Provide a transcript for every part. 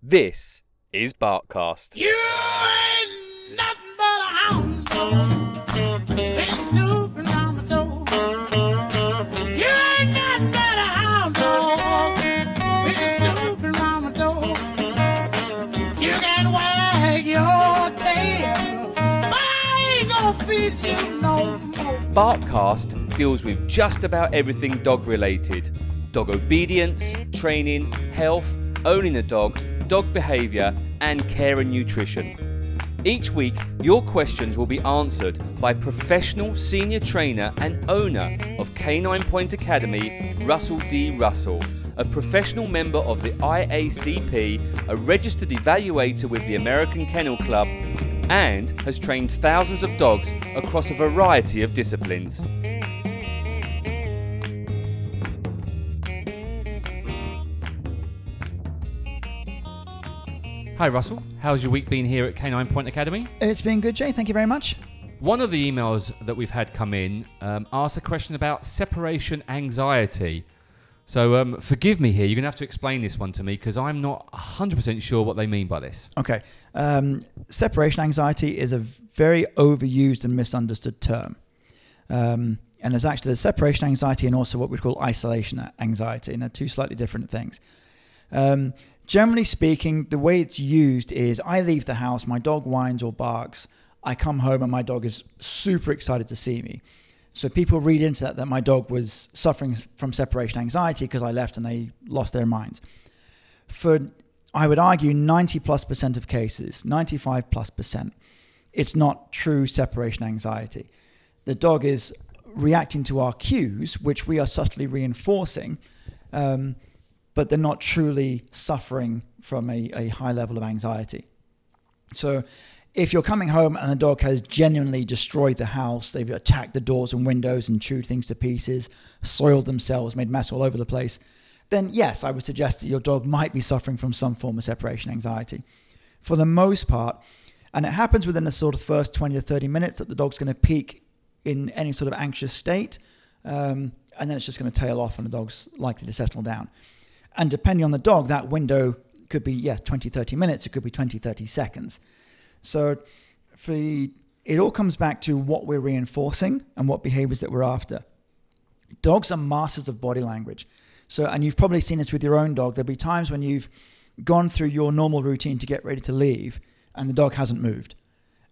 This is Barkcast. You ain't nothing but a hound dog. Been snooping on my door. You ain't nothing but a hound dog. Been snooping on my door. You can wag your tail, but I ain't gonna feed you no more. Barkcast deals with just about everything dog related dog obedience, training, health, owning a dog, dog behaviour, and care and nutrition. Each week, your questions will be answered by professional senior trainer and owner of Canine Point Academy, Russell D. Russell, a professional member of the IACP, a registered evaluator with the American Kennel Club, and has trained thousands of dogs across a variety of disciplines. Hi, Russell. How's your week been here at Canine Point Academy? It's been good, Jay. Thank you very much. One of the emails that we've had come in um, asks a question about separation anxiety. So, um, forgive me here, you're going to have to explain this one to me because I'm not 100% sure what they mean by this. Okay. Um, separation anxiety is a very overused and misunderstood term. Um, and there's actually there's separation anxiety and also what we call isolation anxiety, and they're two slightly different things. Generally speaking, the way it's used is I leave the house, my dog whines or barks, I come home and my dog is super excited to see me. So people read into that that my dog was suffering from separation anxiety because I left and they lost their minds. For I would argue 90 plus percent of cases, 95 plus percent, it's not true separation anxiety. The dog is reacting to our cues, which we are subtly reinforcing, um, but they're not truly suffering from a, a high level of anxiety. So if you're coming home and the dog has genuinely destroyed the house, they've attacked the doors and windows and chewed things to pieces, soiled themselves, made mess all over the place, then yes, I would suggest that your dog might be suffering from some form of separation anxiety. For the most part, and it happens within the sort of first 20 to 30 minutes that the dog's going to peak in any sort of anxious state, um, and then it's just going to tail off and the dog's likely to settle down. And depending on the dog, that window could be, yeah, 20, 30 minutes, it could be 20, 30 seconds. So for it all comes back to what we're reinforcing and what behaviors that we're after. Dogs are masters of body language. So, and you've probably seen this with your own dog. There'll be times when you've gone through your normal routine to get ready to leave and the dog hasn't moved.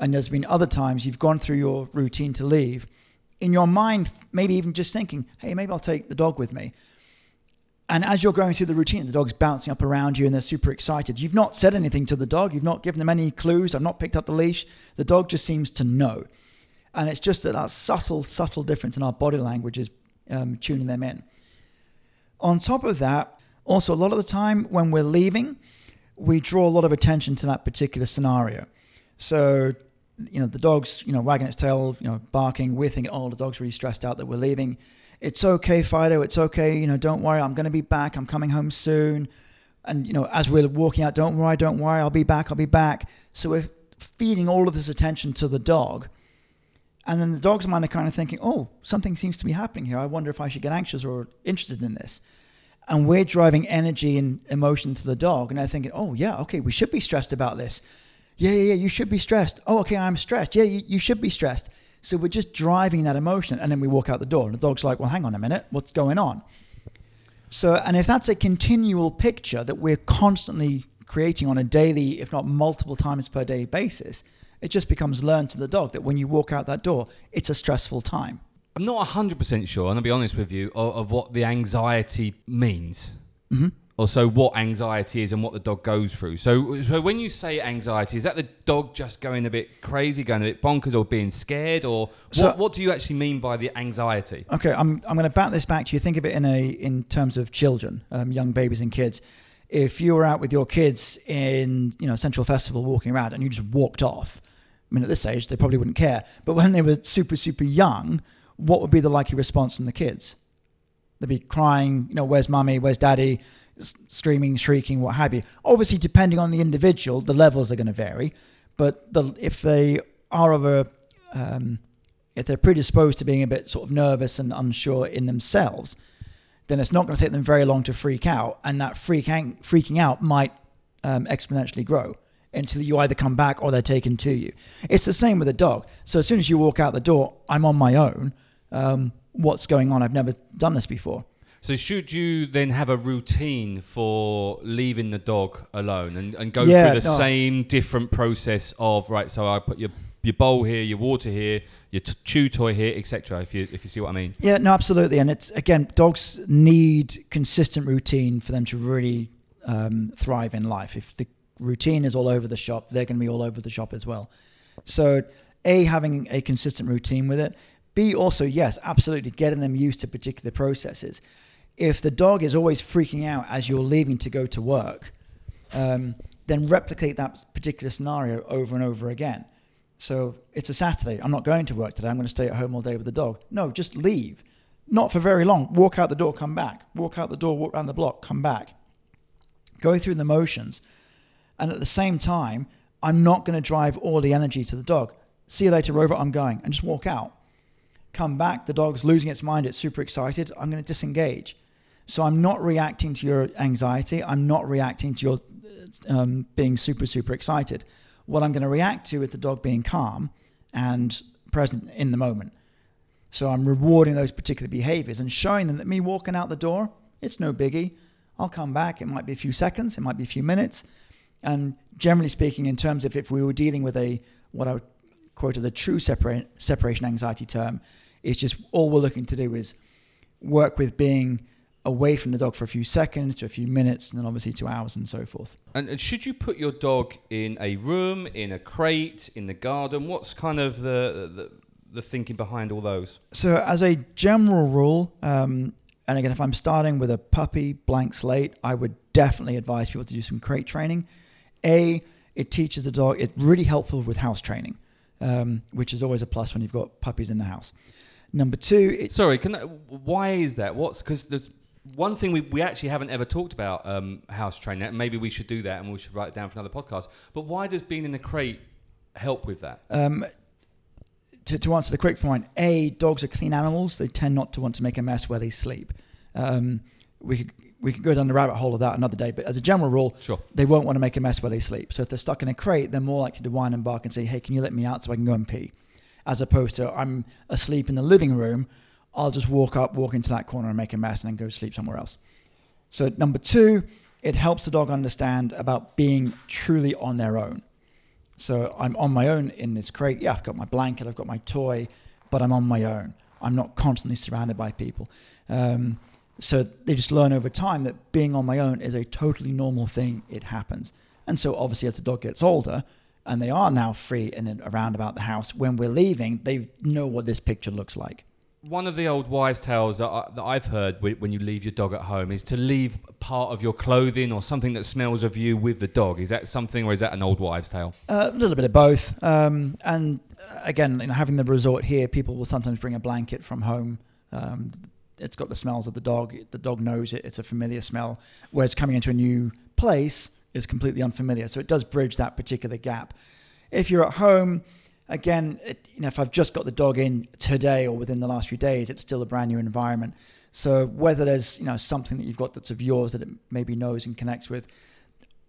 And there's been other times you've gone through your routine to leave. In your mind, maybe even just thinking, hey, maybe I'll take the dog with me. And as you're going through the routine, the dog's bouncing up around you and they're super excited. You've not said anything to the dog. You've not given them any clues. I've not picked up the leash. The dog just seems to know. And it's just that, that subtle, subtle difference in our body language is um, tuning them in. On top of that, also, a lot of the time when we're leaving, we draw a lot of attention to that particular scenario. So, you know, the dog's, you know, wagging its tail, you know, barking. We're thinking, oh, the dog's really stressed out that we're leaving it's okay, Fido, it's okay, you know, don't worry, I'm going to be back, I'm coming home soon. And, you know, as we're walking out, don't worry, don't worry, I'll be back, I'll be back. So we're feeding all of this attention to the dog. And then the dog's mind are kind of thinking, oh, something seems to be happening here. I wonder if I should get anxious or interested in this. And we're driving energy and emotion to the dog. And they're thinking, oh, yeah, okay, we should be stressed about this. Yeah, yeah, yeah, you should be stressed. Oh, okay, I'm stressed. Yeah, you, you should be stressed. So we're just driving that emotion, and then we walk out the door, and the dog's like, "Well, hang on a minute, what's going on?" So, and if that's a continual picture that we're constantly creating on a daily, if not multiple times per day basis, it just becomes learned to the dog that when you walk out that door, it's a stressful time. I'm not 100% sure, and I'll be honest with you, of, of what the anxiety means. Mm-hmm or so what anxiety is and what the dog goes through. So, so when you say anxiety, is that the dog just going a bit crazy, going a bit bonkers, or being scared, or So- what, what do you actually mean by the anxiety? Okay, I'm, I'm going to bat this back to you. Think of it in a in terms of children, um, young babies and kids. If you were out with your kids in you know Central Festival walking around and you just walked off, I mean at this age they probably wouldn't care. But when they were super super young, what would be the likely response from the kids? They'd be crying, you know, where's mummy, where's daddy, screaming, shrieking, what have you. Obviously, depending on the individual, the levels are going to vary. But the, if they are of a um, if they're predisposed to being a bit sort of nervous and unsure in themselves, then it's not going to take them very long to freak out, and that freak out, freaking out might um, exponentially grow until you either come back or they're taken to you. It's the same with a dog. So as soon as you walk out the door, I'm on my own. Um, what's going on? I've never done this before. So should you then have a routine for leaving the dog alone and, and go Yeah, through the no. same different process of right? So I put your your bowl here, your water here, your t- chew toy here, etc. If you if you see what I mean. Yeah, no, absolutely. And it's again, dogs need consistent routine for them to really um, thrive in life. If the routine is all over the shop, they're going to be all over the shop as well. So, a having a consistent routine with it. B also, yes, absolutely, getting them used to particular processes. If the dog is always freaking out as you're leaving to go to work, um, then replicate that particular scenario over and over again. So it's a Saturday. I'm not going to work today. I'm going to stay at home all day with the dog. No, just leave. Not for very long. Walk out the door, come back. Walk out the door, walk around the block, come back. Go through the motions. And at the same time, I'm not going to drive all the energy to the dog. See you later, Rover. I'm going. And just walk out. Come back. The dog's losing its mind. It's super excited. I'm going to disengage. So I'm not reacting to your anxiety. I'm not reacting to your um, being super, super excited. What I'm going to react to is the dog being calm and present in the moment. So I'm rewarding those particular behaviors and showing them that me walking out the door, it's no biggie. I'll come back. It might be a few seconds, it might be a few minutes. And generally speaking, in terms of if we were dealing with a what I would quote a true separa- separation anxiety term, it's just all we're looking to do is work with being away from the dog for a few seconds to a few minutes, and then obviously to hours and so forth. And, and should you put your dog in a room, in a crate, in the garden? What's kind of the the, the thinking behind all those? So, as a general rule, um, and again, if I'm starting with a puppy blank slate, I would definitely advise people to do some crate training. A, it teaches the dog, it's really helpful with house training, um, which is always a plus when you've got puppies in the house. Number two, it, Sorry, can that, why is that? What's because there's one thing we, we actually haven't ever talked about um, house training. and Maybe we should do that and we should write it down for another podcast. But why does being in a crate help with that? um, to, to answer the quick point, A, dogs are clean animals. They tend not to want to make a mess where they sleep. Um, we could we could go down the rabbit hole of that another day, but as a general rule, Sure. they won't want to make a mess where they sleep. So if they're stuck in a crate, they're more likely to whine and bark and say, "Hey, can you let me out so I can go and pee?" As opposed to I'm asleep in the living room, I'll just walk up, walk into that corner and make a mess, and then go sleep somewhere else. So number two, it helps the dog understand about being truly on their own. So I'm on my own in this crate. Yeah, I've got my blanket, I've got my toy, but I'm on my own. I'm not constantly surrounded by people. Um, so they just learn over time that being on my own is a totally normal thing. It happens. And so obviously, as the dog gets older, and they are now free and around about the house, when we're leaving, they know what this picture looks like. One of the old wives' tales that, I, that I've heard when you leave your dog at home is to leave part of your clothing or something that smells of you with the dog. Is that something, or is that an old wives' tale? Uh, a little bit of both. Um, and uh, again, you know, having the resort here, people will sometimes bring a blanket from home. Um, it's got the smells of the dog. The dog knows it. It's a familiar smell. Whereas coming into a new place is completely unfamiliar. So it does bridge that particular gap. If you're at home, again, it, you know, if I've just got the dog in today or within the last few days, it's still a brand new environment. So whether there's you know something that you've got that's of yours that it maybe knows and connects with,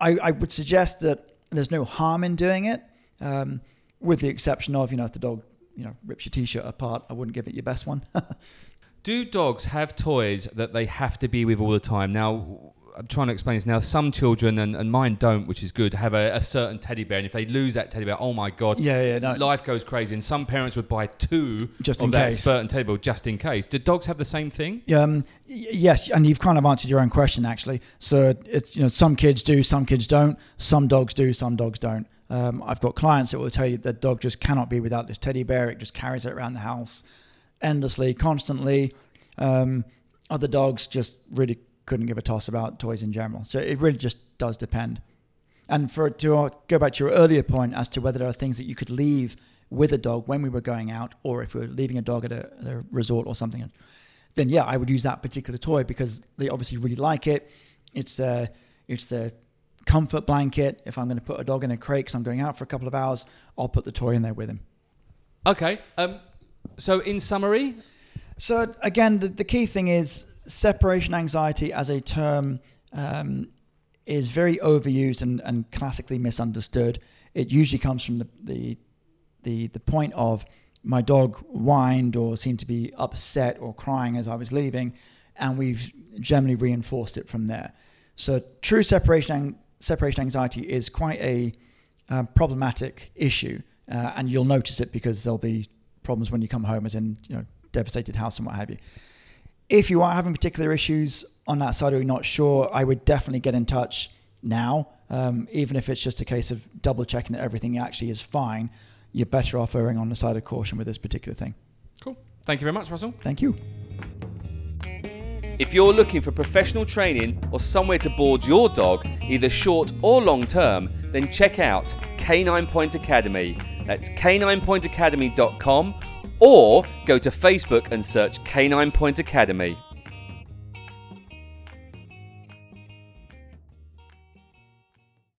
I, I would suggest that there's no harm in doing it, um, with the exception of you know if the dog you know rips your t-shirt apart, I wouldn't give it your best one. Do dogs have toys that they have to be with all the time? Now, I'm trying to explain this. Now, some children, and, and mine don't, which is good, have a, a certain teddy bear. And if they lose that teddy bear, oh my God, yeah, yeah, no, life goes crazy. And some parents would buy two Just in that case. certain teddy bear just in case. Do dogs have the same thing? Um, y- yes, and you've kind of answered your own question actually. So it's you know some kids do, some kids don't. Some dogs do, some dogs don't. Um, I've got clients that will tell you that dog just cannot be without this teddy bear. It just carries it around the house endlessly, constantly. Um, other dogs just really couldn't give a toss about toys in general. So it really just does depend. And for to uh, go back to your earlier point as to whether there are things that you could leave with a dog when we were going out, or if we were leaving a dog at a, at a resort or something, then yeah, I would use that particular toy because they obviously really like it. It's a it's a comfort blanket. If I'm going to put a dog in a crate because I'm going out for a couple of hours, I'll put the toy in there with him. Okay. Um, so, in summary, So again, the, the key thing is separation anxiety as a term. Um, is very overused and, and classically misunderstood. It usually comes from the, the the the point of my dog whined or seemed to be upset or crying as I was leaving, and we've generally reinforced it from there. So true separation separation anxiety is quite a uh, problematic issue, uh, and you'll notice it because there'll be problems when you come home, as in you know devastated house and what have you. If you are having particular issues on that side or you're not sure, I would definitely get in touch now. Um, even if it's just a case of double checking that everything actually is fine, you're better off erring on the side of caution with this particular thing. Cool. Thank you very much, Russell. Thank you. If you're looking for professional training or somewhere to board your dog, either short or long term, then check out Canine Point Academy. That's caninepointacademy.com or go to Facebook and search Canine Point Academy.